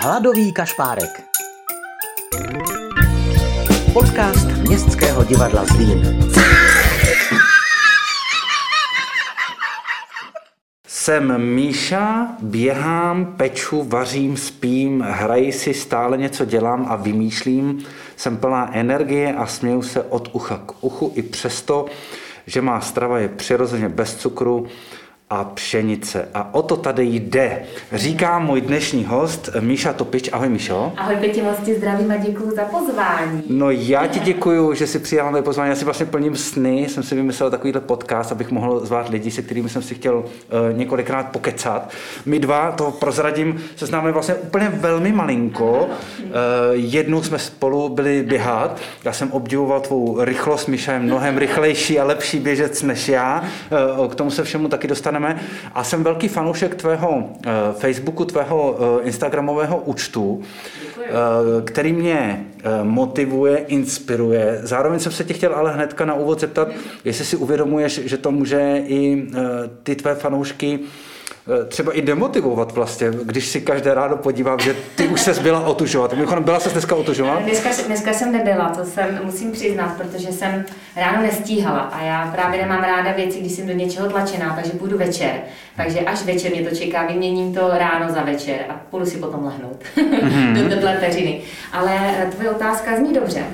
Hladový kašpárek. Podcast Městského divadla Zlín. Jsem Míša, běhám, peču, vařím, spím, hraji si, stále něco dělám a vymýšlím. Jsem plná energie a směju se od ucha k uchu i přesto, že má strava je přirozeně bez cukru a pšenice. A o to tady jde. Říká můj dnešní host Míša Topič. Ahoj Míšo. Ahoj Pěti, moc ti zdravím a děkuji za pozvání. No já ti děkuji, že jsi přijala moje pozvání. Já si vlastně plním sny. Jsem si vymyslel takovýhle podcast, abych mohl zvát lidi, se kterými jsem si chtěl uh, několikrát pokecat. My dva, to prozradím, se známe vlastně úplně velmi malinko. Uh, jednou jsme spolu byli běhat. Já jsem obdivoval tvou rychlost. Míša je mnohem rychlejší a lepší běžec než já. Uh, k tomu se všemu taky dostaneme dostaneme. A jsem velký fanoušek tvého uh, Facebooku, tvého uh, Instagramového účtu, uh, který mě motivuje, inspiruje. Zároveň jsem se tě chtěl ale hnedka na úvod zeptat, jestli si uvědomuješ, že to může i ty tvé fanoušky Eh, třeba i demotivovat vlastně, když si každé ráno podívám, že ty už se byla otužovat. Mimochodem, byla se dneska otužovat? Dneska, dneska jsem nebyla, to jsem, musím přiznat, protože jsem ráno nestíhala a já právě nemám ráda věci, když jsem do něčeho tlačená, takže půjdu večer. Takže až večer mě to čeká, vyměním to ráno za večer a půjdu si potom lehnout mm-hmm. do peřiny. Ale eh, tvoje otázka zní dobře.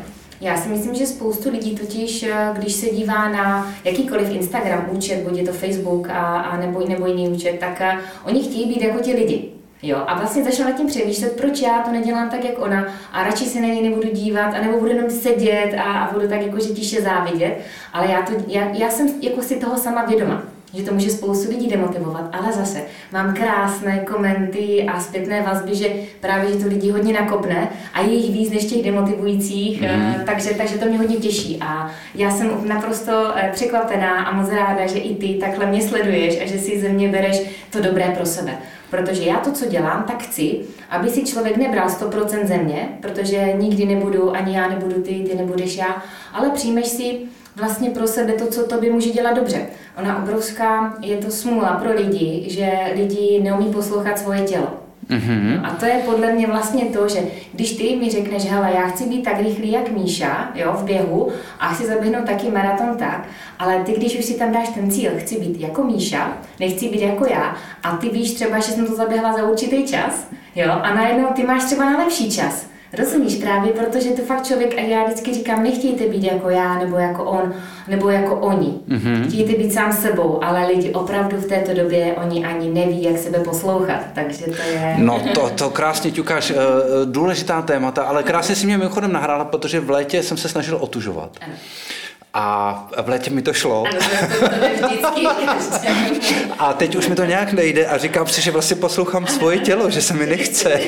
Já si myslím, že spoustu lidí totiž, eh, když se dívá na jakýkoliv Instagram účet, buď je to Facebook a, a nebo, nebo jiný účet, tak uh, oni chtějí být jako ti lidi. Jo, a vlastně začala tím přemýšlet, proč já to nedělám tak, jak ona a radši se na něj nebudu dívat, anebo budu jenom sedět a, a budu tak jako, že tiše závidět, ale já, to, já, já jsem jako si toho sama vědoma že to může spoustu lidí demotivovat, ale zase mám krásné komenty a zpětné vazby, že právě, že to lidi hodně nakopne a je jich víc než těch demotivujících, mm. takže, takže to mě hodně těší a já jsem naprosto eh, překvapená a moc ráda, že i ty takhle mě sleduješ a že si ze mě bereš to dobré pro sebe. Protože já to, co dělám, tak chci, aby si člověk nebral 100% země, protože nikdy nebudu, ani já nebudu ty, ty nebudeš já, ale přijmeš si vlastně pro sebe to, co to by může dělat dobře. Ona obrovská, je to smůla pro lidi, že lidi neumí poslouchat svoje tělo. Mm-hmm. A to je podle mě vlastně to, že když ty mi řekneš, hele, já chci být tak rychlý jak Míša, jo, v běhu a chci zaběhnout taky maraton tak, ale ty, když už si tam dáš ten cíl, chci být jako Míša, nechci být jako já, a ty víš třeba, že jsem to zaběhla za určitý čas, jo, a najednou ty máš třeba na lepší čas. Rozumíš právě, protože to fakt člověk, a já vždycky říkám, nechtějte být jako já, nebo jako on, nebo jako oni. Mm-hmm. Chtějte být sám sebou, ale lidi opravdu v této době, oni ani neví, jak sebe poslouchat, takže to je... No to, to krásně ťukáš, eh, důležitá témata, ale krásně si mě mimochodem nahrála, protože v létě jsem se snažil otužovat. Ano. A v létě mi to šlo. a teď už mi to nějak nejde a říkám si, že vlastně poslouchám svoje tělo, že se mi nechce.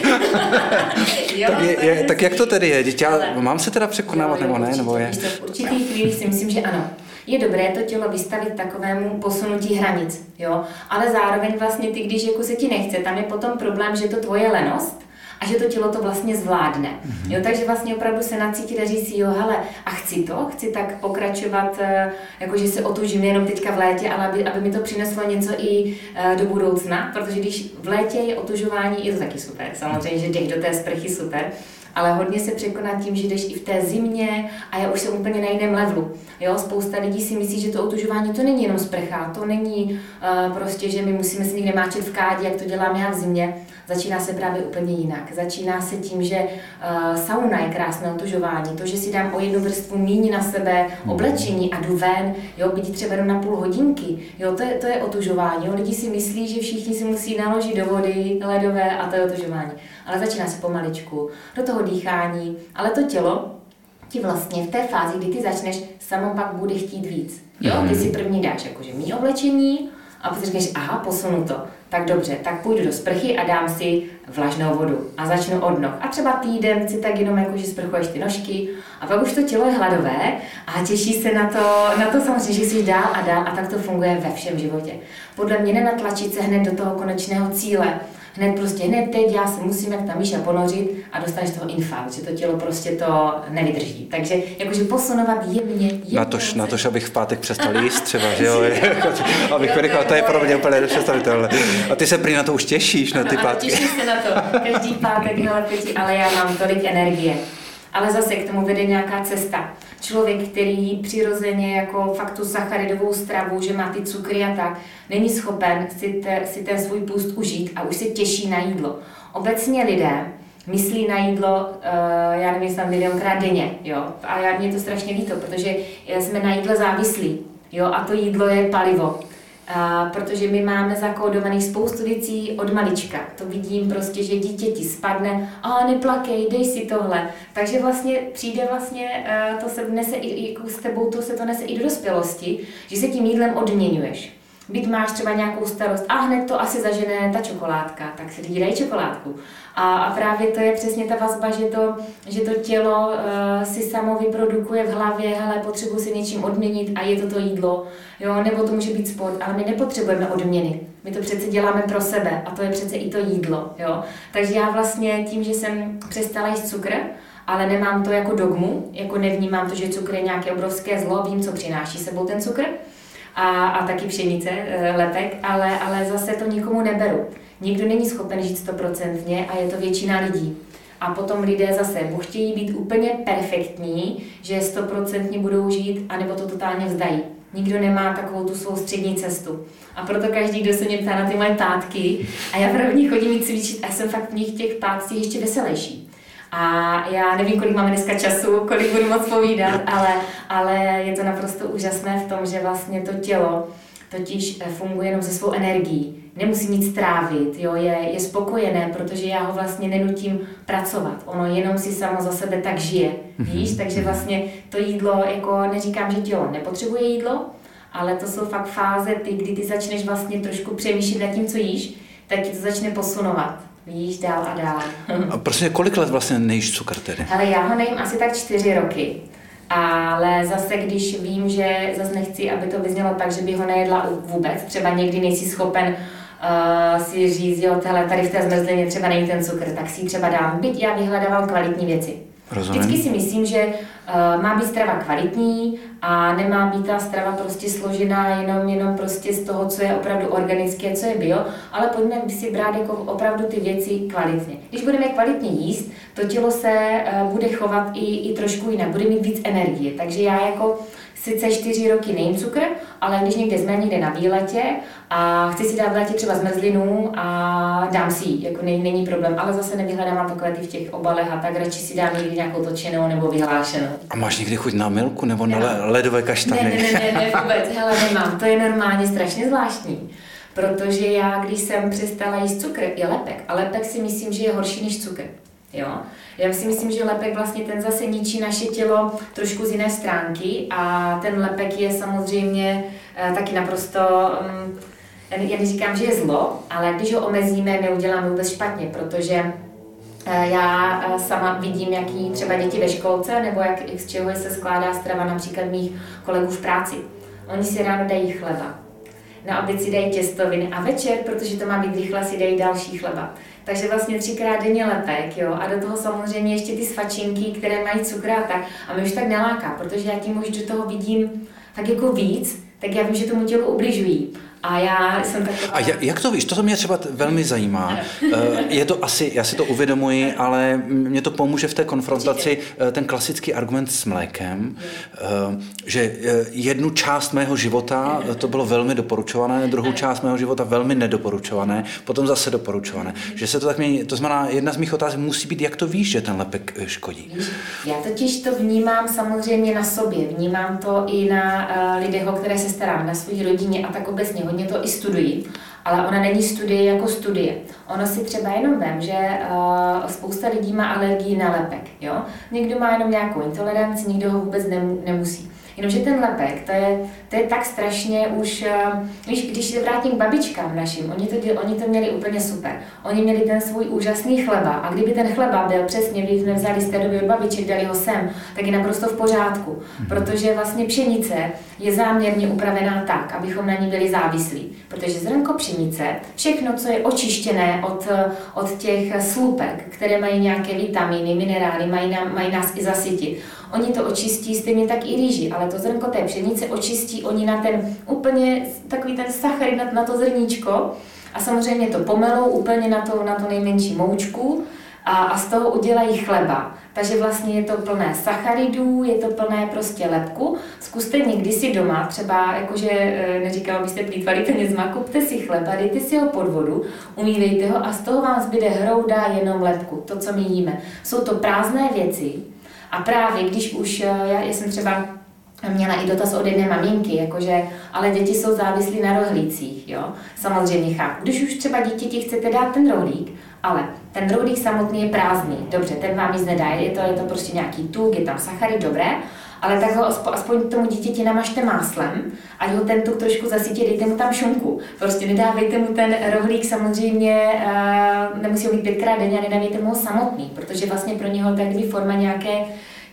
tak, je, je, tak jak to tedy je? Dítě, mám se teda překonávat nebo ne? Nebo je? V určitý chvíli si myslím, že ano. Je dobré to tělo vystavit takovému posunutí hranic, jo? ale zároveň vlastně ty, když jako se ti nechce, tam je potom problém, že to tvoje lenost, a že to tělo to vlastně zvládne. Mm-hmm. Jo, takže vlastně opravdu se nacítit a říct si, jo, hele, a chci to, chci tak pokračovat, eh, jako že se otužím jenom teďka v létě, ale aby, aby mi to přineslo něco i eh, do budoucna, protože když v létě je otužování, je to taky super, samozřejmě, že jdeš do té sprchy super, ale hodně se překonat tím, že jdeš i v té zimě a já už jsem úplně na jiném levelu. Jo, spousta lidí si myslí, že to otužování to není jenom sprcha, to není uh, prostě, že my musíme si někde máčet v kádě, jak to dělám já v zimě. Začíná se právě úplně jinak. Začíná se tím, že uh, sauna je krásné otužování, to, že si dám o jednu vrstvu míní na sebe hmm. oblečení a jdu ven, jo, být třeba jenom na půl hodinky, jo, to je, to je otužování. Jo. Lidi si myslí, že všichni si musí naložit do vody ledové a to je otužování. Ale začíná se pomaličku, do toho dýchání, ale to tělo ti vlastně v té fázi, kdy ty začneš, samo pak bude chtít víc. Jo, ty mhm. si první dáš jakože mý oblečení a potom řekneš, aha, posunu to. Tak dobře, tak půjdu do sprchy a dám si vlažnou vodu a začnu od noh. A třeba týden si tak jenom jako, že sprchuješ ty nožky a pak už to tělo je hladové a těší se na to, na to samozřejmě, že jsi dál a dál a tak to funguje ve všem životě. Podle mě nenatlačit se hned do toho konečného cíle, hned prostě hned teď já se musím jak ta Míša ponořit a dostaneš toho infarkt, že to tělo prostě to nevydrží. Takže jakože posunovat jemně, jemně Na tož, na tož, abych v pátek přestal jíst třeba, že jo, abych vynechal, to je pro mě úplně nepředstavitelné. A ty se prý na to už těšíš, na ty pátky. Těším se na to, každý pátek, hele, ale já mám tolik energie. Ale zase k tomu vede nějaká cesta. Člověk, který přirozeně jako fakt tu sacharidovou stravu, že má ty cukry a tak, není schopen si, te, si ten svůj půst užít a už se těší na jídlo. Obecně lidé myslí na jídlo, uh, já nevím, snad milionkrát denně, jo. A já, mě to strašně líto, protože jsme na jídle závislí, jo, a to jídlo je palivo. Protože my máme zakódovaných spoustu věcí od malička. To vidím prostě, že dítě ti spadne, a neplakej, dej si tohle. Takže vlastně přijde vlastně, eh, to se nese i, jako s tebou, to se to nese i do dospělosti, že se tím jídlem odměňuješ. Byť máš třeba nějakou starost a hned to asi zažene ta čokoládka, tak si lidi dají čokoládku. A, a právě to je přesně ta vazba, že to, že to tělo uh, si samo vyprodukuje v hlavě, hele, potřebuji si něčím odměnit a je to to jídlo, jo, nebo to může být sport, ale my nepotřebujeme odměny. My to přece děláme pro sebe a to je přece i to jídlo, jo. Takže já vlastně tím, že jsem přestala jíst cukr, ale nemám to jako dogmu, jako nevnímám to, že cukr je nějaké obrovské zlo, vím, co přináší sebou ten cukr, a, a taky pšenice, eh, lepek, ale, ale zase to nikomu neberu. Nikdo není schopen žít stoprocentně a je to většina lidí. A potom lidé zase buď chtějí být úplně perfektní, že stoprocentně budou žít, anebo to totálně vzdají. Nikdo nemá takovou tu svou střední cestu. A proto každý, kdo se mě ptá na ty moje tátky, a já první chodím cvičit a jsem fakt v nich těch tátcích ještě veselější. A já nevím, kolik máme dneska času, kolik budu moc povídat, ale, ale je to naprosto úžasné v tom, že vlastně to tělo totiž eh, funguje jenom ze svou energií. Nemusí nic strávit, jo, je, je spokojené, protože já ho vlastně nenutím pracovat. Ono jenom si samo za sebe tak žije, mm-hmm. víš? Takže vlastně to jídlo, jako neříkám, že tělo nepotřebuje jídlo, ale to jsou fakt fáze, ty, kdy ty začneš vlastně trošku přemýšlet nad tím, co jíš, tak ti to začne posunovat víš dál a dál. A prostě kolik let vlastně nejíš cukr tedy? Ale já ho nejím asi tak čtyři roky. Ale zase, když vím, že zase nechci, aby to vyznělo tak, že by ho nejedla vůbec, třeba někdy nejsi schopen uh, si říct, jo, tady v té zmrzlině třeba není ten cukr, tak si třeba dám. Byť já vyhledávám kvalitní věci. Rozumím. Vždycky si myslím, že uh, má být strava kvalitní a nemá být ta strava prostě složená jenom, jenom prostě z toho, co je opravdu organické, co je bio, ale pojďme si brát jako opravdu ty věci kvalitně. Když budeme kvalitně jíst, to tělo se uh, bude chovat i, i trošku jinak, bude mít víc energie. Takže já jako sice čtyři roky nejím cukr, ale když někde jsme někde na výletě a chci si dát v létě třeba zmrzlinu a dám si ji, jako není, není problém, ale zase nevyhledám takové ty v těch obalech a tak radši si dám někdy nějakou točenou nebo vyhlášenou. A máš někdy chuť na milku nebo na no. ledové kaštany? Ne, ne, ne, ne, vůbec, hele, nemám, to je normálně strašně zvláštní. Protože já, když jsem přestala jíst cukr, je lepek. A lepek si myslím, že je horší než cukr. Jo? Já si myslím, že lepek vlastně ten zase ničí naše tělo trošku z jiné stránky a ten lepek je samozřejmě uh, taky naprosto, um, já neříkám, že je zlo, ale když ho omezíme, neuděláme vůbec špatně, protože uh, já uh, sama vidím, jaký třeba děti ve školce, nebo jak z čeho se skládá strava například mých kolegů v práci. Oni si ráno dají chleba, na oběd si dají těstoviny a večer, protože to má být rychle, si dají další chleba. Takže vlastně třikrát denně lepek, jo, a do toho samozřejmě ještě ty svačinky, které mají cukr a tak. A mě už tak neláká, protože já tím už do toho vidím tak jako víc, tak já vím, že tomu tělu ubližují. A já jsem taková... A jak to víš? To mě třeba velmi zajímá. Eh, je to asi, já si to uvědomuji, ale mě to pomůže v té konfrontaci eh, ten klasický argument s mlékem, eh, že jednu část mého života to bylo velmi doporučované, druhou část mého života velmi nedoporučované, potom zase doporučované. Že se to tak mění. To znamená, jedna z mých otázek musí být, jak to víš, že ten lepek škodí. Já totiž to vnímám samozřejmě na sobě, vnímám to i na lidech, o které se starám, na své rodině a tak obecně hodně to i studují, ale ona není studie jako studie. Ono si třeba jenom vím, že uh, spousta lidí má alergii na lepek. Jo? Někdo má jenom nějakou intoleranci, nikdo ho vůbec nem, nemusí. Jenomže ten lepek, to je to je tak strašně už, eh, víš, když se vrátím k babičkám našim, oni to, oni to měli úplně super. Oni měli ten svůj úžasný chleba a kdyby ten chleba byl přesně, když jsme vzali z té doby od babiček, dali ho sem, tak je naprosto v pořádku, mm-hmm. protože vlastně pšenice je záměrně upravená tak, abychom na ní byli závislí, protože zrnko pšenice, všechno, co je očištěné od, od těch slupek, které mají nějaké vitamíny, minerály, mají, nám, mají nás i zasytit, Oni to očistí stejně tak i rýži, ale to zrnko té pšenice očistí oni na ten úplně takový ten sacharid, na, na to zrníčko a samozřejmě to pomelou úplně na to, na to nejmenší moučku a, a z toho udělají chleba. Takže vlastně je to plné sacharidů, je to plné prostě lepku. Zkuste někdy si doma, třeba jakože e, neříkám, abyste plýtvali penězma, kupte si chleba, dejte si ho pod vodu, umývejte ho a z toho vám zbyde hrouda jenom lepku, to, co my jíme. Jsou to prázdné věci, a právě když už, eh, já, já jsem třeba měla i dotaz od jedné maminky, jakože, ale děti jsou závislí na rohlících, jo. Samozřejmě chápu. Když už třeba dítěti chcete dát ten rohlík, ale ten rohlík samotný je prázdný, dobře, ten vám nic nedá, je to, je to prostě nějaký tuk, je tam sachary, dobré, ale tak ho aspoň tomu dítěti namažte máslem, ať ho ten tuk trošku zasytí, dejte mu tam šunku. Prostě nedávejte mu ten rohlík samozřejmě, uh, nemusí ho být pětkrát denně a nedávejte mu ho samotný, protože vlastně pro něho kdyby forma nějaké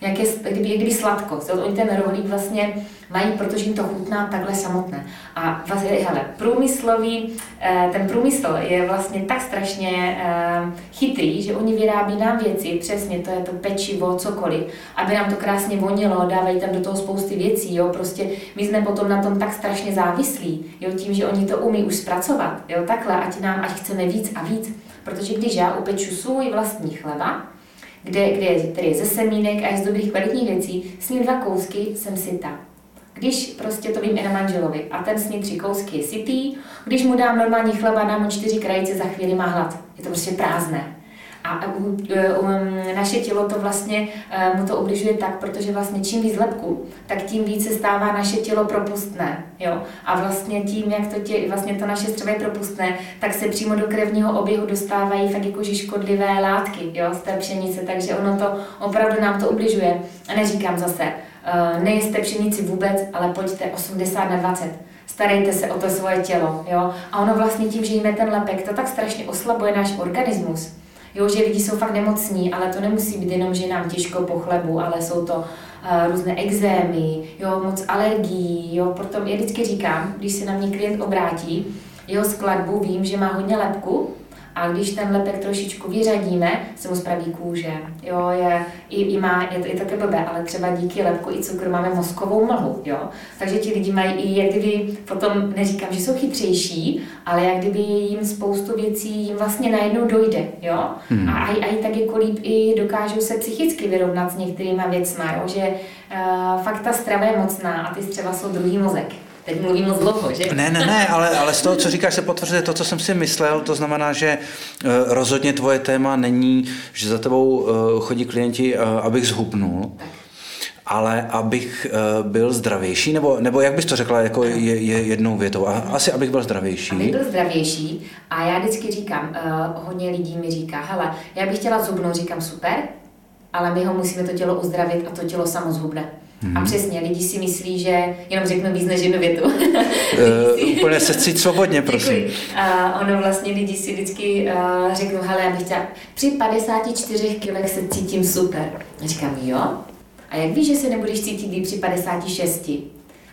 nějaké, kdyby, kdyby sladkost. Oni ten rohlík vlastně mají, protože jim to chutná takhle samotné. A vlastně, hele, průmyslový, eh, ten průmysl je vlastně tak strašně eh, chytrý, že oni vyrábí nám věci, přesně to je to pečivo, cokoliv, aby nám to krásně vonilo, dávají tam do toho spousty věcí, jo, prostě my jsme potom na tom tak strašně závislí, jo, tím, že oni to umí už zpracovat, jo, takhle, ať nám, ať chceme víc a víc, protože když já upeču svůj vlastní chleba, kde, kde je, který je ze semínek a je z dobrých kvalitních věcí, sním dva kousky, jsem syta. Když prostě to vím i na manželovi a ten sní tři kousky je sytý, když mu dám normální chleba, dám mu čtyři krajice, za chvíli má hlad. Je to prostě prázdné. A um, naše tělo to vlastně uh, mu to obližuje tak, protože vlastně čím víc lepku, tak tím více stává naše tělo propustné. Jo? A vlastně tím, jak to, tě, vlastně to naše střevo je propustné, tak se přímo do krevního oběhu dostávají fakt jakože škodlivé látky jo? z té pšenice, takže ono to opravdu nám to ubližuje. A neříkám zase, uh, nejeste pšenici vůbec, ale pojďte 80 na 20 starejte se o to svoje tělo, jo. A ono vlastně tím, že jíme ten lepek, to tak strašně oslabuje náš organismus. Jo, že lidi jsou fakt nemocní, ale to nemusí být jenom, že nám těžko po chlebu, ale jsou to uh, různé exémy, jo, moc alergií, jo, proto já vždycky říkám, když se na mě klient obrátí, jeho skladbu vím, že má hodně lepku, a když ten lepek trošičku vyřadíme, se mu spraví kůže. Jo, je, i, i má, je to i také blbé, ale třeba díky lepku i cukru máme mozkovou mlhu. Jo? Takže ti lidi mají i, jak kdyby, potom neříkám, že jsou chytřejší, ale jak kdyby jim spoustu věcí jim vlastně najednou dojde. Jo? Hmm. A, a, i tak jako líp i dokážou se psychicky vyrovnat s některýma věcmi, jo? že uh, fakt ta strava je mocná a ty střeva jsou druhý mozek. Teď mluvím moc dlouho, že? Ne, ne, ne, ale, ale z toho, co říkáš, se potvrzuje to, co jsem si myslel. To znamená, že uh, rozhodně tvoje téma není, že za tebou uh, chodí klienti, uh, abych zhubnul. ale abych byl zdravější, nebo, nebo jak bys to řekla jako je, je jednou větou? A, asi abych byl zdravější. Abych byl zdravější a já vždycky říkám, uh, hodně lidí mi říká, hele, já bych chtěla zhubnout, říkám super, ale my ho musíme to tělo uzdravit a to tělo samo zhubne. Hmm. A mhm. přesně, lidi si myslí, že jenom řeknu víc než jednu větu. uh, úplně se cít svobodně, prosím. A ono vlastně lidi si vždycky uh, řeknou, hele, já bych chtěla, při 54 kilech se cítím super. A říkám, jo. A jak víš, že se nebudeš cítit líp při 56?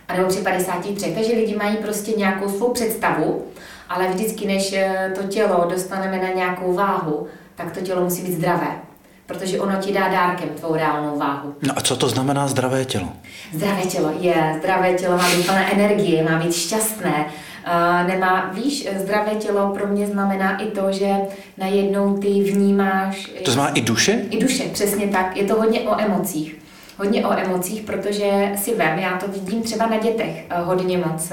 A nebo při 53. Takže lidi mají prostě nějakou svou představu, ale vždycky, než eh, to tělo dostaneme na nějakou váhu, tak to tělo musí být zdravé protože ono ti dá dárkem tvou reálnou váhu. No a co to znamená zdravé tělo? Zdravé tělo je, zdravé tělo má být plné energie, má být šťastné, Uh, nemá, víš, zdravé tělo pro mě znamená i to, že najednou ty vnímáš... To znamená i duše? I duše, přesně tak. Je to hodně o emocích. Hodně o emocích, protože si vem, já to vidím třeba na dětech uh, hodně moc.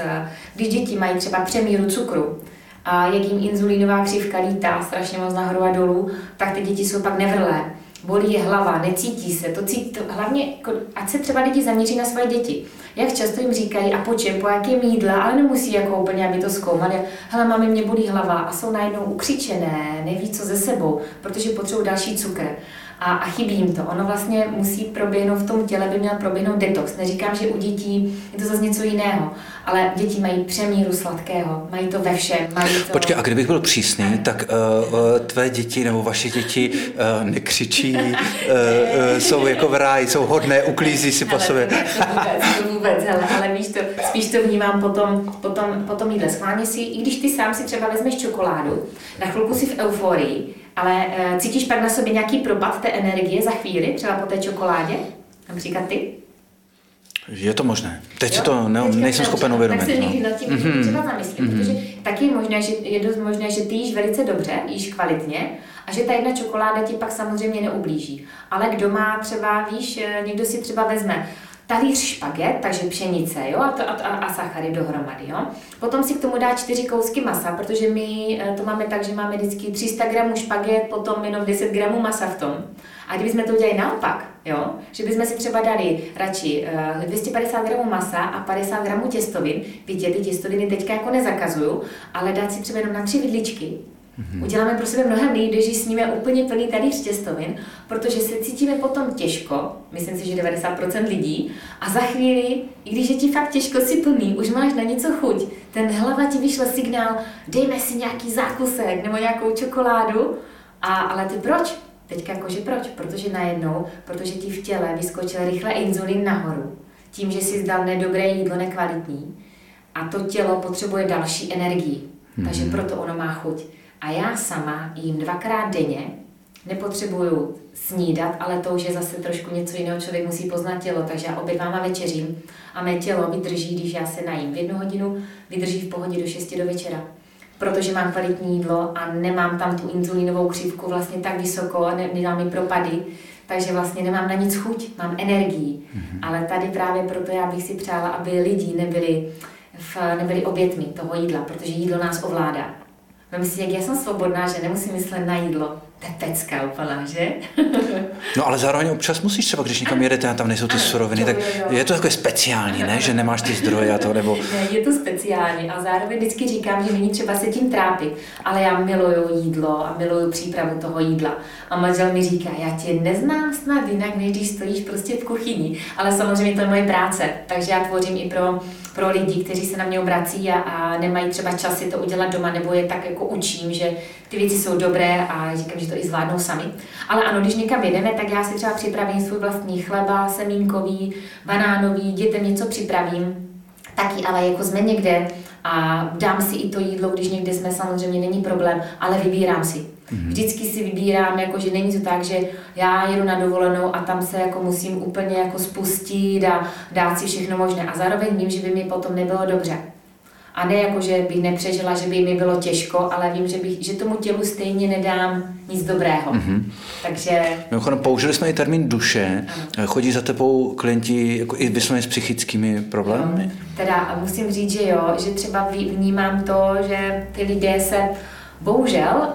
Když děti mají třeba přemíru cukru, a jak jim inzulínová křivka lítá strašně moc nahoru a dolů, tak ty děti jsou pak nevrlé bolí je hlava, necítí se, to cítí, to, hlavně, ať se třeba lidi zaměří na svoje děti. jak často jim říkají a po čem, po jakém jídle, ale nemusí jako úplně, aby to zkoumali. Hele, mami, mě bolí hlava a jsou najednou ukřičené, neví co ze sebou, protože potřebují další cukr a, a chybí jim to. Ono vlastně musí proběhnout v tom těle, by měl proběhnout detox. Neříkám, že u dětí je to zase něco jiného, ale děti mají přemíru sladkého, mají to ve všem. Mají to... Počkej, a kdybych byl přísný, tak uh, tvé děti nebo vaše děti uh, nekřičí, uh, uh, jsou jako v ráji, jsou hodné, uklízí si po ale sobě. To, vůbec, to vůbec, ale, ale víš to, spíš to vnímám potom, potom, potom jídle. Schválně si, i když ty sám si třeba vezmeš čokoládu, na chvilku si v euforii, ale uh, cítíš pak na sobě nějaký propad té energie za chvíli, třeba po té čokoládě? Například ty? Je to možné. Teď si to ne, nejsem se schopen uvědomit. Tak se no. někdy nad tím mm-hmm. třeba zamyslím, mm-hmm. protože taky je možné, že je dost možné, že ty jíš velice dobře, jíš kvalitně a že ta jedna čokoláda ti pak samozřejmě neublíží. Ale kdo má třeba, víš, eh, někdo si třeba vezme talíř špaget, takže pšenice, jo, a, to, a, a, sachary dohromady, jo. Potom si k tomu dá čtyři kousky masa, protože my eh, to máme tak, že máme vždycky 300 gramů špaget, potom jenom 10 gramů masa v tom. A kdybychom to udělali naopak, jo, že bychom si třeba dali radši uh, 250 gramů masa a 50 gramů těstovin, vidět, ty těstoviny teďka jako nezakazuju, ale dát si třeba jenom na tři vidličky, mm-hmm. uděláme pro sebe mnohem líp, když sníme úplně plný talíř těstovin, protože se cítíme potom těžko, myslím si, že 90% lidí, a za chvíli, i když je ti fakt těžko si plný, už máš na něco chuť, ten hlava ti vyšle signál, dejme si nějaký zákusek nebo nějakou čokoládu, a, ale ty proč? Teďka jakože proč? Protože najednou, protože ti v těle vyskočil rychle inzulin nahoru, tím, že si zdal nedobré jídlo, nekvalitní, a to tělo potřebuje další energii. Mm-hmm. Takže proto ono má chuť. A já sama jím dvakrát denně, nepotřebuju snídat, ale to už je zase trošku něco jiného, člověk musí poznat tělo, takže já obědvám a večeřím a mé tělo vydrží, když já se najím v jednu hodinu, vydrží v pohodě do 6 do večera protože mám kvalitní jídlo a nemám tam tu inzulínovou křivku vlastně tak vysoko, ne, nedám mi propady, takže vlastně nemám na nic chuť, mám energii. Mm-hmm. Ale tady právě proto já bych si přála, aby lidi nebyli, v, nebyli obětmi toho jídla, protože jídlo nás ovládá. Vem si, jak já jsem svobodná, že nemusím myslet na jídlo. Pecka úplná, že? No ale zároveň občas musíš třeba, když někam jedete a tam nejsou ty suroviny, tak je to takové speciální, ne? Že nemáš ty zdroje a to, nebo... Ne, je to speciální a zároveň vždycky říkám, že není třeba se tím trápit, ale já miluju jídlo a miluju přípravu toho jídla. A manžel mi říká, já tě neznám snad jinak, než když stojíš prostě v kuchyni, ale samozřejmě to je moje práce, takže já tvořím i pro pro lidi, kteří se na mě obrací a, a nemají třeba čas si to udělat doma, nebo je tak jako učím, že ty věci jsou dobré a říkám, že to i zvládnou sami. Ale ano, když někam jedeme, tak já si třeba připravím svůj vlastní chleba, semínkový, banánový, dětem něco připravím, taky ale jako jsme někde a dám si i to jídlo, když někde jsme, samozřejmě není problém, ale vybírám si. Mm-hmm. Vždycky si vybírám, jako že není to tak, že já jedu na dovolenou a tam se jako musím úplně jako spustit a dát si všechno možné. A zároveň vím, že by mi potom nebylo dobře. A ne jako, že bych nepřežila, že by mi bylo těžko, ale vím, že, bych, že tomu tělu stejně nedám nic dobrého. Mm-hmm. Takže... Mimochodem, použili jsme i termín duše. Ano. Chodí za tebou klienti jako i vysloveně s psychickými problémy? No, teda musím říct, že jo, že třeba vnímám to, že ty lidé se bohužel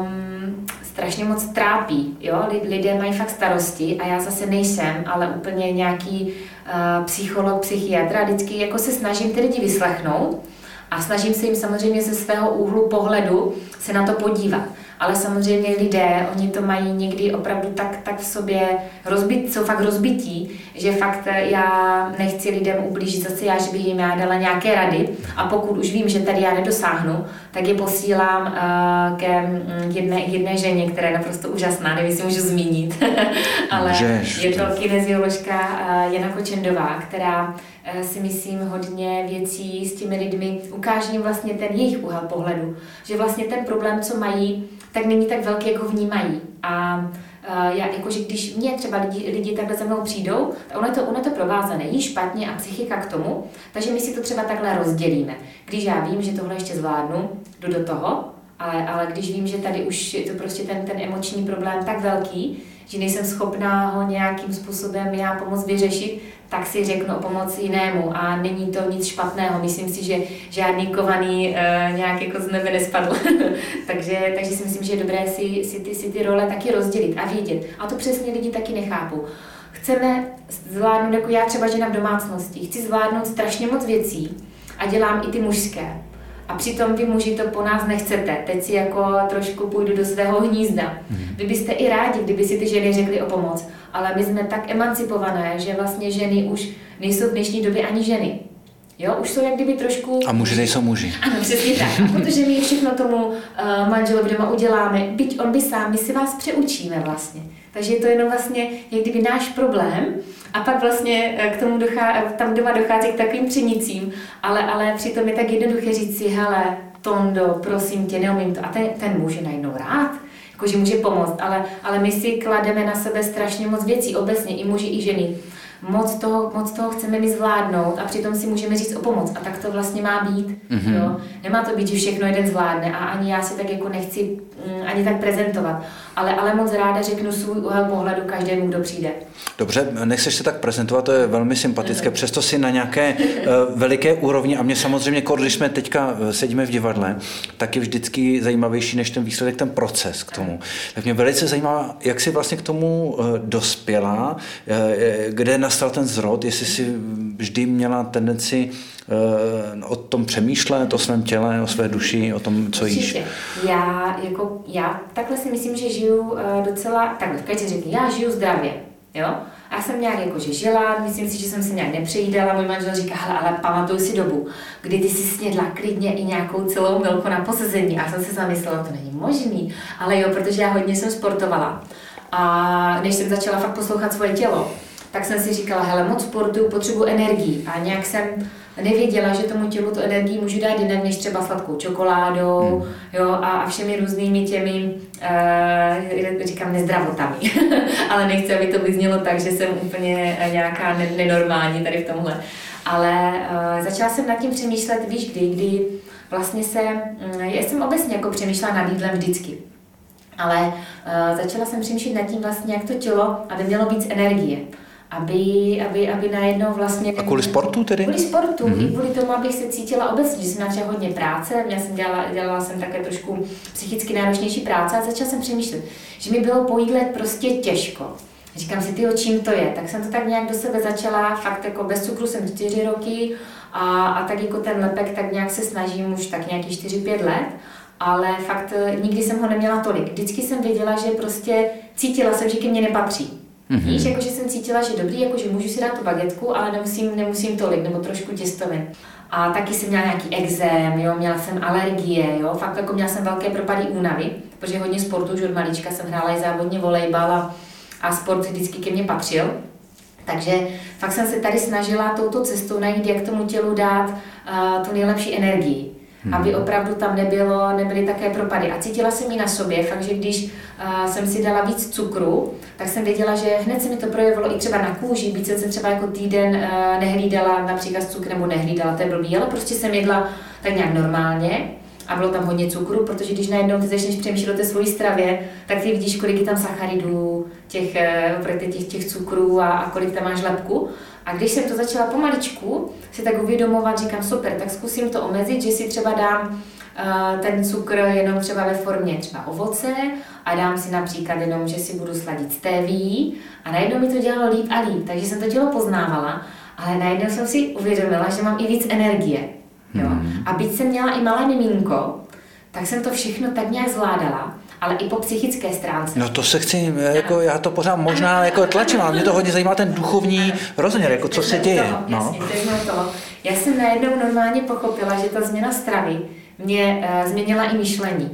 um, strašně moc trápí. Jo? Lidé mají fakt starosti a já zase nejsem, ale úplně nějaký uh, psycholog, psychiatr a vždycky jako se snažím ty lidi vyslechnout a snažím se jim samozřejmě ze svého úhlu pohledu se na to podívat. Ale samozřejmě lidé, oni to mají někdy opravdu tak, tak v sobě rozbit, jsou fakt rozbití, že fakt já nechci lidem ublížit zase já, že bych jim já dala nějaké rady. A pokud už vím, že tady já nedosáhnu, tak je posílám uh, ke mm, jedné, jedné ženě, která je naprosto úžasná, nevím, jestli můžu zmínit, ale Můžeš, je to kinezioložka uh, Jana Kočendová, která si myslím hodně věcí s těmi lidmi, ukáže jim vlastně ten jejich úhel pohledu, že vlastně ten problém, co mají, tak není tak velký, jako vnímají. A já, jakože když mě třeba lidi, lidi takhle za mnou přijdou, ono je to, ono je to provázané, jí špatně a psychika k tomu, takže my si to třeba takhle rozdělíme. Když já vím, že tohle ještě zvládnu, jdu do toho, ale, ale když vím, že tady už je to prostě ten, ten emoční problém tak velký, že nejsem schopná ho nějakým způsobem já pomoct vyřešit, tak si řeknu o pomoc jinému a není to nic špatného. Myslím si, že žádný kovaný uh, nějak jako z nebe nespadl. takže, takže si myslím, že je dobré si, si, ty, si ty role taky rozdělit a vědět. A to přesně lidi taky nechápou. chceme zvládnout, jako já třeba žena v domácnosti, chci zvládnout strašně moc věcí a dělám i ty mužské. A přitom vy muži to po nás nechcete. Teď si jako trošku půjdu do svého hnízda. Vy byste i rádi, kdyby si ty ženy řekly o pomoc. Ale my jsme tak emancipované, že vlastně ženy už nejsou v dnešní době ani ženy. Jo, už jsou jak kdyby trošku... A muži nejsou muži. Ano, přesně tak. A protože my všechno tomu uh, manželovi doma uděláme, byť on by sám, my si vás přeučíme vlastně. Takže je to jenom vlastně jak kdyby náš problém a pak vlastně eh, k tomu dochá, tam doma dochází k takovým třenicím, ale, ale přitom je tak jednoduché říct si, hele, Tondo, prosím tě, neumím to. A ten, ten může najednou rád, jakože může pomoct, ale, ale my si klademe na sebe strašně moc věcí, obecně i muži, i ženy moc toho, moc toho chceme mi zvládnout a přitom si můžeme říct o pomoc. A tak to vlastně má být. Mm-hmm. Jo? Nemá to být, že všechno jeden zvládne a ani já si tak jako nechci mm, ani tak prezentovat. Ale, ale moc ráda řeknu svůj úhel pohledu každému, kdo přijde. Dobře, nechceš se tak prezentovat, to je velmi sympatické. Přesto si na nějaké uh, veliké úrovni a mě samozřejmě, když jsme teďka eh, sedíme v divadle, tak je vždycky zajímavější než ten výsledek, ten proces k tomu. Tak mě velice zajímá, jak jsi vlastně k tomu uh, dospěla, uh, kde nastal ten zrod, jestli jsi vždy měla tendenci o tom přemýšlet, o svém těle, o své duši, o tom, co Určitě. jíš. Já, jako, já takhle si myslím, že žiju docela, tak každý řekne, já žiju zdravě. Jo? A já jsem nějak jakože žila, myslím si, že jsem se nějak nepřejídala. Můj manžel říká, hele, ale pamatuju si dobu, kdy ty si snědla klidně i nějakou celou milku na posezení. A já jsem se zamyslela, to není možný. Ale jo, protože já hodně jsem sportovala. A než jsem začala fakt poslouchat svoje tělo, tak jsem si říkala, hele, moc sportu, potřebuji energii. A nějak jsem nevěděla, že tomu tělu tu energii můžu dát jinak než třeba sladkou čokoládou hmm. jo, a, a všemi různými těmi, uh, říkám, nezdravotami. Ale nechci, aby to vyznělo tak, že jsem úplně nějaká nenormální tady v tomhle. Ale uh, začala jsem nad tím přemýšlet, víš kdy, kdy vlastně se, um, já jsem obecně jako přemýšlela nad jídlem vždycky. Ale uh, začala jsem přemýšlet nad tím vlastně, jak to tělo, aby mělo víc energie aby, aby, aby najednou vlastně... A kvůli sportu tedy? Kvůli sportu, mm-hmm. i kvůli tomu, abych se cítila obecně, že jsem načala hodně práce, já jsem dělala, dělala jsem také trošku psychicky náročnější práce a začala jsem přemýšlet, že mi bylo po jídle prostě těžko. Říkám si, ty čím to je? Tak jsem to tak nějak do sebe začala, fakt jako bez cukru jsem čtyři roky a, a tak jako ten lepek tak nějak se snažím už tak nějaký 4-5 let ale fakt eh, nikdy jsem ho neměla tolik. Vždycky jsem věděla, že prostě cítila jsem, že ke mně nepatří. Mm-hmm. Víš, jakože jsem cítila, že dobrý, jakože můžu si dát tu bagetku, ale nemusím, nemusím tolik, nebo trošku těstovin. A taky jsem měla nějaký exém, jo, měla jsem alergie, jo, fakt jako měla jsem velké propady únavy, protože hodně sportu už od malička jsem hrála i závodně volejbal a, a sport vždycky ke mně patřil. Takže fakt jsem se tady snažila touto cestou najít, jak tomu tělu dát uh, tu nejlepší energii hmm. aby opravdu tam nebylo, nebyly také propady. A cítila jsem ji na sobě, fakt, že když uh, jsem si dala víc cukru, tak jsem věděla, že hned se mi to projevilo i třeba na kůži, být se třeba jako týden uh, nehlídala například cukr nebo nehlídala, to je blbý, ale prostě jsem jedla tak nějak normálně a bylo tam hodně cukru, protože když najednou ty začneš přemýšlet o té svojí stravě, tak ty vidíš, kolik je tam sacharidů, těch, eh, těch, těch cukrů a, a kolik tam máš lepku. A když jsem to začala pomaličku si tak uvědomovat, říkám super, tak zkusím to omezit, že si třeba dám uh, ten cukr jenom třeba ve formě třeba ovoce a dám si například jenom, že si budu sladit stéví a najednou mi to dělalo líp a líp, takže jsem to tělo poznávala, ale najednou jsem si uvědomila, že mám i víc energie. Jo? Hmm. A byť jsem měla i malé miminko, tak jsem to všechno tak nějak zvládala ale i po psychické stránce. No to se chci, jako já to pořád možná jako tlačím, ale mě to hodně zajímá ten duchovní rozměr, jako co se děje. Toho, no. Jasně, toho. Já jsem najednou normálně pochopila, že ta změna stravy mě uh, změnila i myšlení.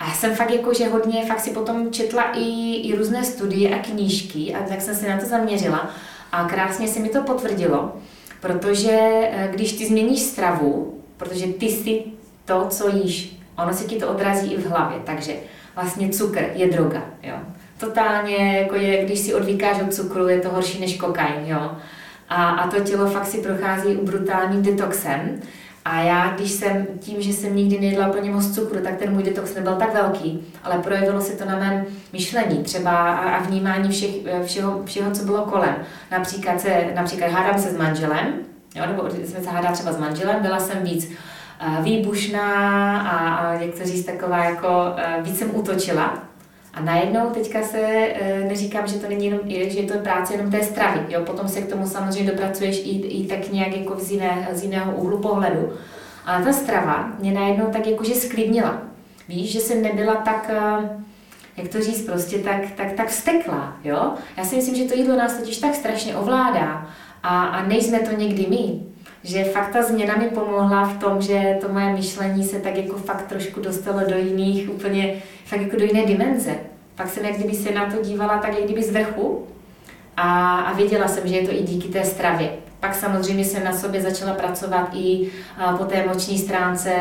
A já jsem fakt jako, že hodně, fakt si potom četla i, i různé studie a knížky a tak jsem se na to zaměřila a krásně se mi to potvrdilo, protože eh, když ty změníš stravu, protože ty si to, co jíš, ono se ti to odrazí i v hlavě, takže vlastně cukr je droga, jo. Totálně, jako je, když si odvíkáš od cukru, je to horší než kokain, jo. A, a to tělo fakt si prochází brutálním detoxem. A já, když jsem tím, že jsem nikdy nejedla úplně moc cukru, tak ten můj detox nebyl tak velký, ale projevilo se to na mém myšlení třeba a, a vnímání všech, všeho, všeho, co bylo kolem. Například, se, například hádám se s manželem, jo, nebo jsme se hádá třeba s manželem, byla jsem víc výbušná a, a to říct, taková jako víc jsem útočila. A najednou teďka se, e, neříkám, že to není jenom, že je to práce jenom té stravy, jo, potom se k tomu samozřejmě dopracuješ i, i tak nějak jako z, jiné, z jiného úhlu pohledu. Ale ta strava mě najednou tak jakože sklidnila. Víš, že jsem nebyla tak, jak to říct, prostě tak, tak, tak vsteklá, jo. Já si myslím, že to jídlo nás totiž tak strašně ovládá a, a nejsme to někdy my že fakt ta změna mi pomohla v tom, že to moje myšlení se tak jako fakt trošku dostalo do jiných, úplně fakt jako do jiné dimenze. Pak jsem jak kdyby se na to dívala tak jak kdyby z vrchu a, a věděla jsem, že je to i díky té stravě. Pak samozřejmě jsem na sobě začala pracovat i po té emoční stránce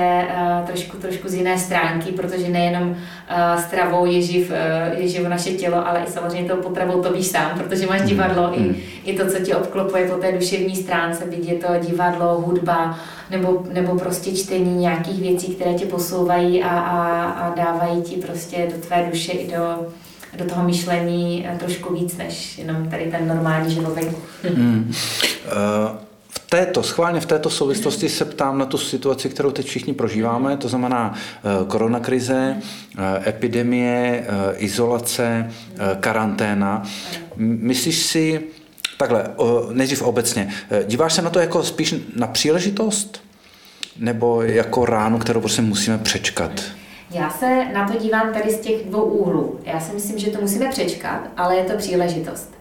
trošku, trošku z jiné stránky, protože nejenom stravou je živ, je živ naše tělo, ale i samozřejmě tou potravou to víš sám, protože máš hmm. divadlo, mm. i, hmm. i to, co ti obklopuje po té duševní stránce, byť je to divadlo, hudba, nebo, nebo prostě čtení nějakých věcí, které tě posouvají a, a, a dávají ti prostě do tvé duše i do, do toho myšlení eh, trošku víc, než jenom tady ten normální život Hmm. Uh, v této, schválně v této souvislosti se ptám na tu situaci, kterou teď všichni prožíváme, to znamená uh, koronakrize, epidemie, izolace, karanténa. Myslíš si, takhle, nejdřív obecně, díváš se na to jako spíš na příležitost? Nebo jako ránu, kterou prostě musíme přečkat? Já se na to dívám tady z těch dvou úhlů. Já si myslím, že to musíme přečkat, ale je to příležitost.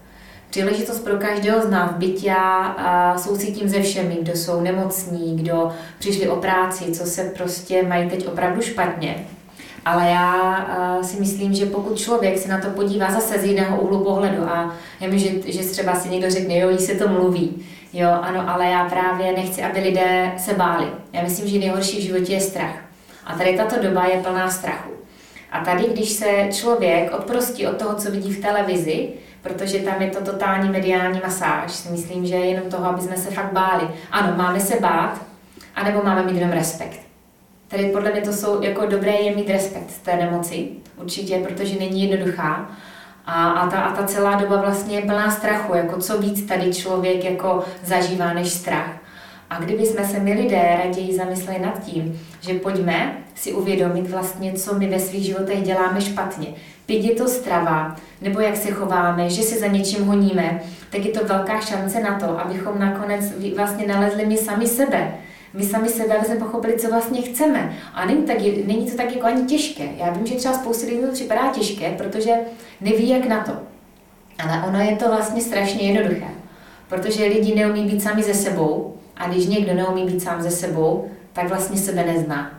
Příležitost pro každého z nás, byť já soucítím se všemi, kdo jsou nemocní, kdo přišli o práci, co se prostě mají teď opravdu špatně. Ale já si myslím, že pokud člověk se na to podívá zase z jiného úhlu pohledu a já vím, že, že třeba si někdo řekne, jo, jí se to mluví, jo, ano, ale já právě nechci, aby lidé se báli. Já myslím, že nejhorší v životě je strach. A tady tato doba je plná strachu. A tady, když se člověk odprostí od toho, co vidí v televizi, protože tam je to totální mediální masáž, si myslím, že je jenom toho, aby jsme se fakt báli. Ano, máme se bát, anebo máme mít jenom respekt. Tady podle mě to jsou, jako dobré je mít respekt té nemoci, určitě, protože není jednoduchá. A, a, ta, a ta celá doba vlastně je plná strachu, jako co víc tady člověk jako zažívá než strach. A kdyby jsme se my lidé raději zamysleli nad tím, že pojďme si uvědomit vlastně, co my ve svých životech děláme špatně. Byť je to strava, nebo jak se chováme, že si za něčím honíme, tak je to velká šance na to, abychom nakonec vlastně nalezli my sami sebe. My sami sebe, jsme pochopili, co vlastně chceme. A není, tak, není to tak jako ani těžké. Já vím, že třeba spoustu lidí to připadá těžké, protože neví, jak na to. Ale ono je to vlastně strašně jednoduché. Protože lidi neumí být sami ze sebou, a když někdo neumí být sám ze sebou, tak vlastně sebe nezná.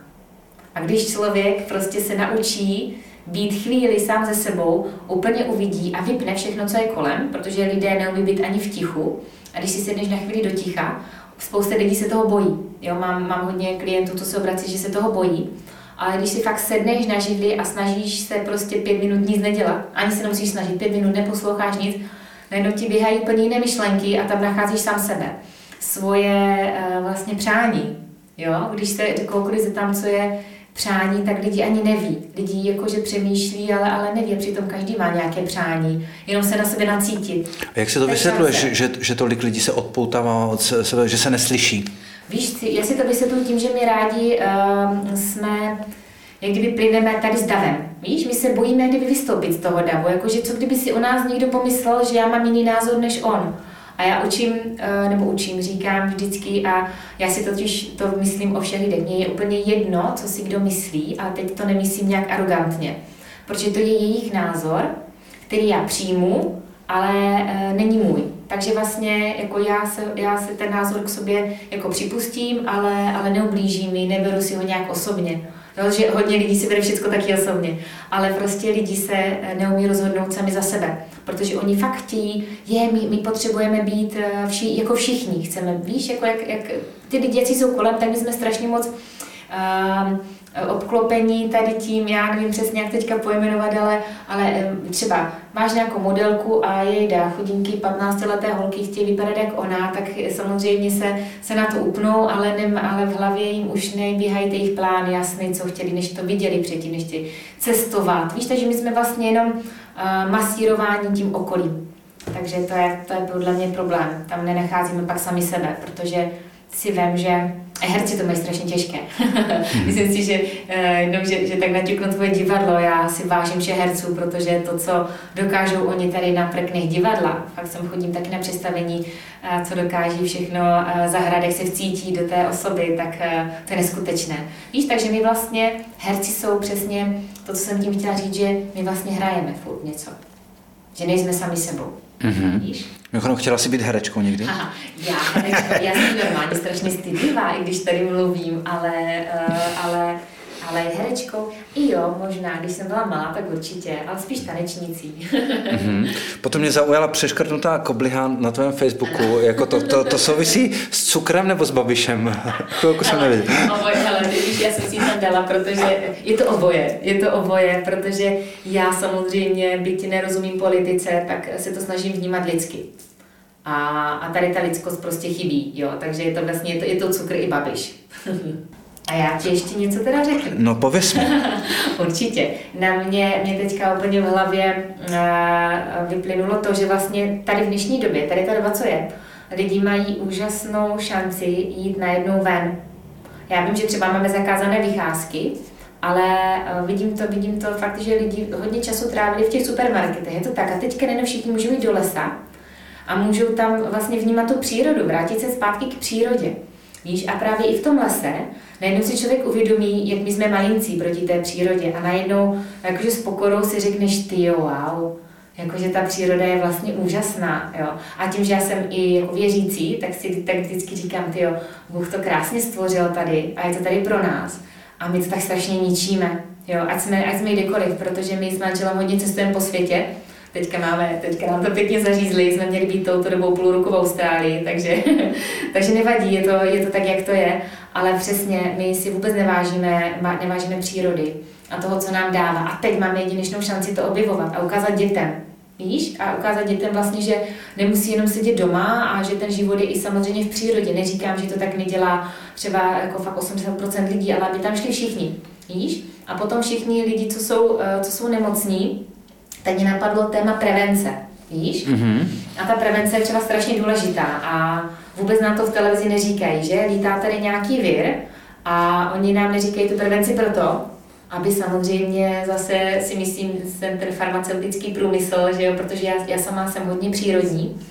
A když člověk prostě se naučí být chvíli sám ze sebou, úplně uvidí a vypne všechno, co je kolem, protože lidé neumí být ani v tichu. A když si sedneš na chvíli do ticha, spousta lidí se toho bojí. Jo, mám, mám hodně klientů, co se obrací, že se toho bojí. Ale když si fakt sedneš na židli a snažíš se prostě pět minut nic nedělat, ani se nemusíš snažit, pět minut neposloucháš nic, najednou ti běhají úplně jiné myšlenky a tam nacházíš sám sebe svoje uh, vlastně přání. Jo? Když se kohokoliv zeptám, co je přání, tak lidi ani neví. Lidi jakože přemýšlí, ale, ale neví. Přitom každý má nějaké přání. Jenom se na sebe nacítit. A jak se to vysvětluje, že, že, že tolik lidí se odpoutává od sebe, že se neslyší? Víš, já si to vysvětluji tím, že my rádi uh, jsme jak kdyby plyneme tady s davem. Víš, my se bojíme kdyby vystoupit z toho davu, jakože co kdyby si o nás někdo pomyslel, že já mám jiný názor než on. A já učím, eh, nebo učím, říkám vždycky, a já si totiž to myslím o všech lidech. Mně je úplně jedno, co si kdo myslí, a teď to nemyslím nějak arrogantně. Protože to je jejich názor, který já přijmu, ale e, není můj. Takže vlastně jako já se, já se ten názor k sobě jako připustím, ale, ale neublížím mi, neberu si ho nějak osobně. No, že hodně lidí si bere všechno taky osobně, ale prostě lidi se eh, neumí rozhodnout sami za sebe, protože oni fakt chtějí, je, my, my potřebujeme být eh, vši, jako všichni, chceme, víš, jako jak, jak ty děti jsou kolem, tak my jsme strašně moc uh, obklopení tady tím, já nevím přesně, jak teďka pojmenovat, ale, ale třeba máš nějakou modelku a jejda, chudinky 15-leté holky chtějí vypadat jak ona, tak samozřejmě se, se na to upnou, ale, ne, ale v hlavě jim už nebíhají jejich plány jasný, co chtěli, než to viděli předtím, než chtěli cestovat. Víš, takže my jsme vlastně jenom uh, masírováni tím okolím. Takže to je, to je podle mě problém. Tam nenacházíme pak sami sebe, protože si vím, že herci to mají strašně těžké. Myslím si, že, eh, no, že, že tak naťuknu tvoje divadlo, já si vážím všech herců, protože to, co dokážou oni tady na prknech divadla, fakt jsem chodím taky na představení, eh, co dokáží všechno eh, jak se vcítí do té osoby, tak to je neskutečné. Víš, takže my vlastně, herci jsou přesně to, co jsem tím chtěla říct, že my vlastně hrajeme furt něco. Že nejsme sami sebou. Mm-hmm. Víš? Mimochodem, chtěla jsi být herečkou někdy? Aha, já, herečka, já jsem normálně strašně stydlivá, i když tady mluvím, ale, uh, ale ale herečkou i jo, možná, když jsem byla malá, tak určitě, ale spíš tanečnicí. mm-hmm. Potom mě zaujala přeškrtnutá kobliha na tvém Facebooku, jako to, to, to souvisí s cukrem nebo s babišem? Chvilku jsem nevěděl. Oboje, ale víš, já jsem si tam dala, protože je to oboje, je to oboje, protože já samozřejmě, byť nerozumím politice, tak se to snažím vnímat lidsky. A, a tady ta lidskost prostě chybí, jo, takže je to vlastně, je to, je to cukr i babiš. A já ti ještě něco teda řeknu. No pověs mi. Určitě. Na mě, mě teďka úplně v hlavě uh, vyplynulo to, že vlastně tady v dnešní době, tady ta doba, co je, lidi mají úžasnou šanci jít najednou ven. Já vím, že třeba máme zakázané vycházky, ale uh, vidím to, vidím to fakt, že lidi hodně času trávili v těch supermarketech. Je to tak. A teďka nejenom všichni můžou jít do lesa a můžou tam vlastně vnímat tu přírodu, vrátit se zpátky k přírodě. Víš, a právě i v tom lese najednou si člověk uvědomí, jak my jsme malincí proti té přírodě a najednou jakože s pokorou si řekneš, ty jo, wow, jakože ta příroda je vlastně úžasná, jo. A tím, že já jsem i jako věřící, tak si tak vždycky říkám, ty jo, Bůh to krásně stvořil tady a je to tady pro nás. A my to tak strašně ničíme, jo, ať jsme, ať jsme kdekoliv, protože my s manželem hodně cestujeme po světě, Teďka máme, teďka nám to pěkně zařízli, jsme měli být touto dobou půl roku v Austrálii, takže, takže nevadí, je to, je to tak, jak to je, ale přesně my si vůbec nevážíme, nevážíme přírody a toho, co nám dává. A teď máme jedinečnou šanci to objevovat a ukázat dětem. Víš? A ukázat dětem vlastně, že nemusí jenom sedět doma a že ten život je i samozřejmě v přírodě. Neříkám, že to tak nedělá třeba jako fakt 80% lidí, ale aby tam šli všichni. Víš? A potom všichni lidi, co jsou, eh, co jsou nemocní, tak mě napadlo téma prevence, víš? Mm-hmm. A ta prevence je třeba strašně důležitá a vůbec nám to v televizi neříkají, že lítá tady nějaký vir a oni nám neříkají tu prevenci proto, aby samozřejmě zase si myslím, ten, ten farmaceutický průmysl, že jo, protože já, já sama jsem hodně přírodní,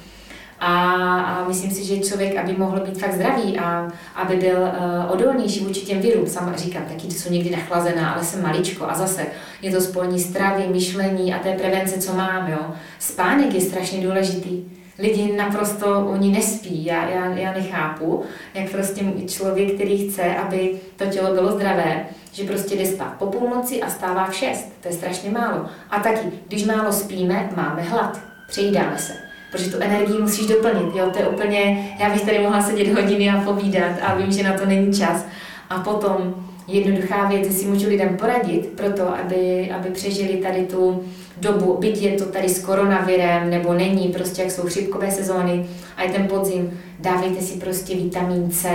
a, a myslím si, že člověk, aby mohl být fakt zdravý a aby byl uh, odolnější vůči těm virům, sama říkám, taky jsou někdy nachlazená, ale jsem maličko a zase je to spojení stravy, myšlení a té prevence, co mám, jo. Spánek je strašně důležitý. Lidi naprosto, oni nespí, já, já, já nechápu, jak prostě člověk, který chce, aby to tělo bylo zdravé, že prostě jde spát po půlnoci a stává v šest, to je strašně málo. A taky, když málo spíme, máme hlad, přejídáme se protože tu energii musíš doplnit. Jo? To je úplně, já bych tady mohla sedět hodiny a povídat a vím, že na to není čas. A potom jednoduchá věc, si můžu lidem poradit pro to, aby, aby přežili tady tu dobu, byť je to tady s koronavirem, nebo není, prostě jak jsou chřipkové sezóny a je ten podzim, dávejte si prostě vitamin C,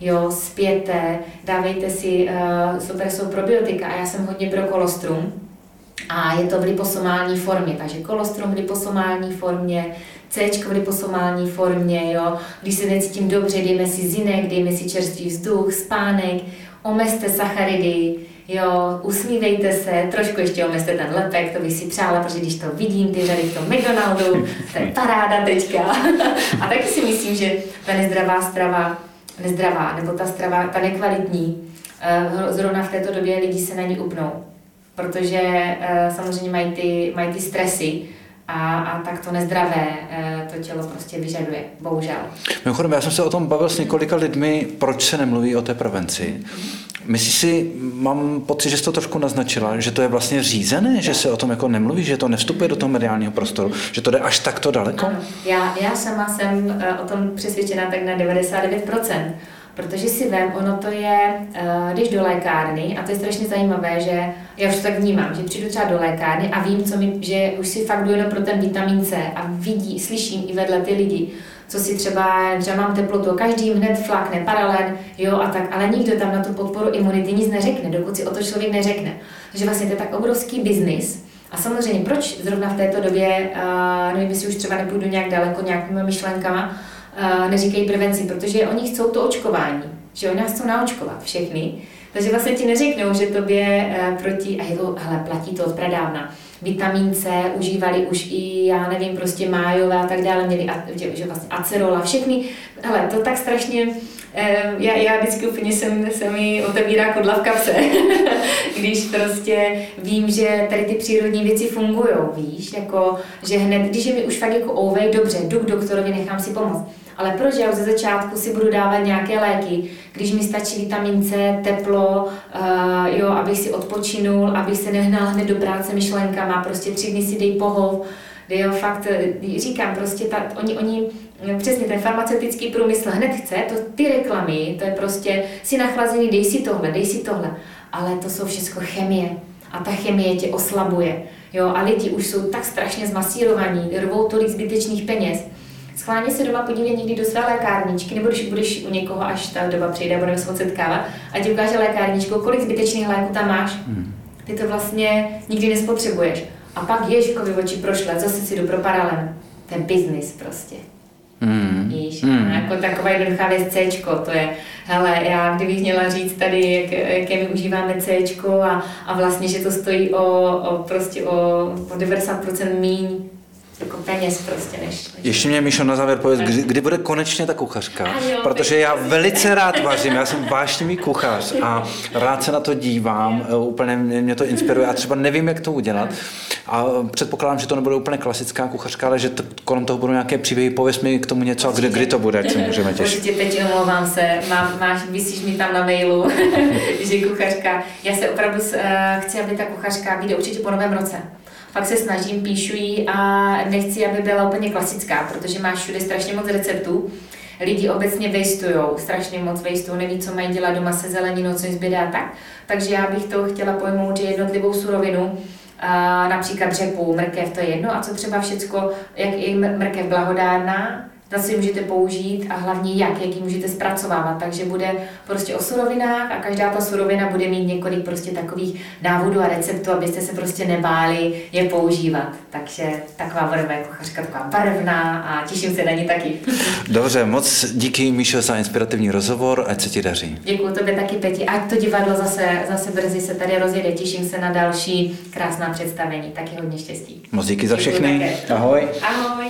jo, spěte, dávejte si, uh, super jsou probiotika a já jsem hodně pro kolostrum, a je to v liposomální formě, takže kolostrum v liposomální formě, C v liposomální formě, jo. Když se necítím dobře, dejme si zinek, dejme si čerstvý vzduch, spánek, omezte sacharidy, jo, usmívejte se, trošku ještě omezte ten lepek, to bych si přála, protože když to vidím, ty řady v tom McDonaldu, to je paráda teďka. A taky si myslím, že ta nezdravá strava, nezdravá, nebo ta strava, ta nekvalitní, eh, zrovna v této době lidi se na ní upnou protože uh, samozřejmě mají ty, mají ty stresy a, a tak to nezdravé uh, to tělo prostě vyžaduje, bohužel. Mimochodem, já jsem se o tom bavil s několika lidmi, proč se nemluví o té prevenci. Myslíš si, mám pocit, že jsi to trošku naznačila, že to je vlastně řízené, že se o tom jako nemluví, že to nevstupuje do toho mediálního prostoru, že to jde až takto daleko? Ano. Já, já sama jsem uh, o tom přesvědčena tak na 99%. Protože si vem, ono to je, když do lékárny, a to je strašně zajímavé, že já už to tak vnímám, že přijdu třeba do lékárny a vím, co mi, že už si fakt jdu pro ten vitamin C a vidí, slyším i vedle ty lidi, co si třeba, že mám teplotu, každý hned flakne, paralen, jo a tak, ale nikdo tam na tu podporu imunity nic neřekne, dokud si o to člověk neřekne. Takže vlastně to je tak obrovský biznis, a samozřejmě, proč zrovna v této době, uh, nevím, jestli už třeba nepůjdu nějak daleko nějakými myšlenkama, uh, neříkají prevenci, protože oni chcou to očkování, že oni nás chcou naočkovat všechny, takže vlastně ti neřeknou, že tobě uh, proti, a je to, hele, platí to od pradávna, vitamin C užívali už i, já nevím, prostě májové a tak dále, měli že, vlastně acerola, všechny, hele, to tak strašně, eh, já, já vždycky úplně jsem, se mi otevírá kodla v kapse, když prostě vím, že tady ty přírodní věci fungují, víš, jako, že hned, když je mi už fakt jako ovej, dobře, jdu k doktorovi, nechám si pomoct. Ale proč? Já ze začátku si budu dávat nějaké léky, když mi stačí vitamin C, teplo, uh, jo, abych si odpočinul, abych se nehnal hned do práce myšlenkama, prostě tři dny si dej pohov, jo, fakt eh, říkám, prostě ta, oni, oni přesně ten farmaceutický průmysl hned chce, to ty reklamy, to je prostě si nachlazený, dej si tohle, dej si tohle, ale to jsou všechno chemie a ta chemie tě oslabuje, jo, a lidi už jsou tak strašně zmasírovaní, rvou tolik zbytečných peněz, Schválně se doma podívej někdy do své lékárničky, nebo když budeš u někoho, až ta doba přijde a budeme se setkávat, a ti ukáže lékárničku, kolik zbytečných léků tam máš. Hmm. Ty to vlastně nikdy nespotřebuješ. A pak Ježkovi oči prošle, zase si jdu pro paralel. Ten biznis prostě. Mm. Víš, mm. jako taková jednoduchá věc C, to je, hele, já kdybych měla říct tady, jak, jaké my užíváme C a, a vlastně, že to stojí o, o prostě o, o 90% míň jako peněz prostě než... než... Ještě mě, Míšo, na závěr pověz, kdy, kdy bude konečně ta kuchařka? Jo, Protože já velice rád vařím, já jsem vášnivý kuchař a rád se na to dívám, úplně mě to inspiruje a třeba nevím, jak to udělat. A předpokládám, že to nebude úplně klasická kuchařka, ale že to, kolem toho budou nějaké příběhy. Pověz mi k tomu něco, kdy, kdy to bude, ať se můžeme těšit. Určitě teď omlouvám se, Mám, máš, vysíš mi tam na mailu, že kuchařka. Já se opravdu uh, chci, aby ta kuchařka vyjde určitě po novém roce fakt se snažím, píšu ji a nechci, aby byla úplně klasická, protože máš všude strašně moc receptů. Lidi obecně vejstujou, strašně moc vejstujou, neví, co mají dělat doma se zeleninou, co jim zbyde a tak. Takže já bych to chtěla pojmout, že jednotlivou surovinu, například řepu, mrkev, to je jedno, a co třeba všecko, jak je mrkev blahodárná, si můžete použít a hlavně jak, jak ji můžete zpracovávat. Takže bude prostě o surovinách a každá ta surovina bude mít několik prostě takových návodů a receptů, abyste se prostě nebáli je používat. Takže taková bude moje kuchařka, taková barevná a těším se na ní taky. Dobře, moc díky Míšo za inspirativní rozhovor, ať se ti daří. Děkuji tobě taky, Peti. Ať to divadlo zase, zase brzy se tady rozjede. Těším se na další krásná představení. Taky hodně štěstí. Moc díky za všechny. Ahoj. Ahoj.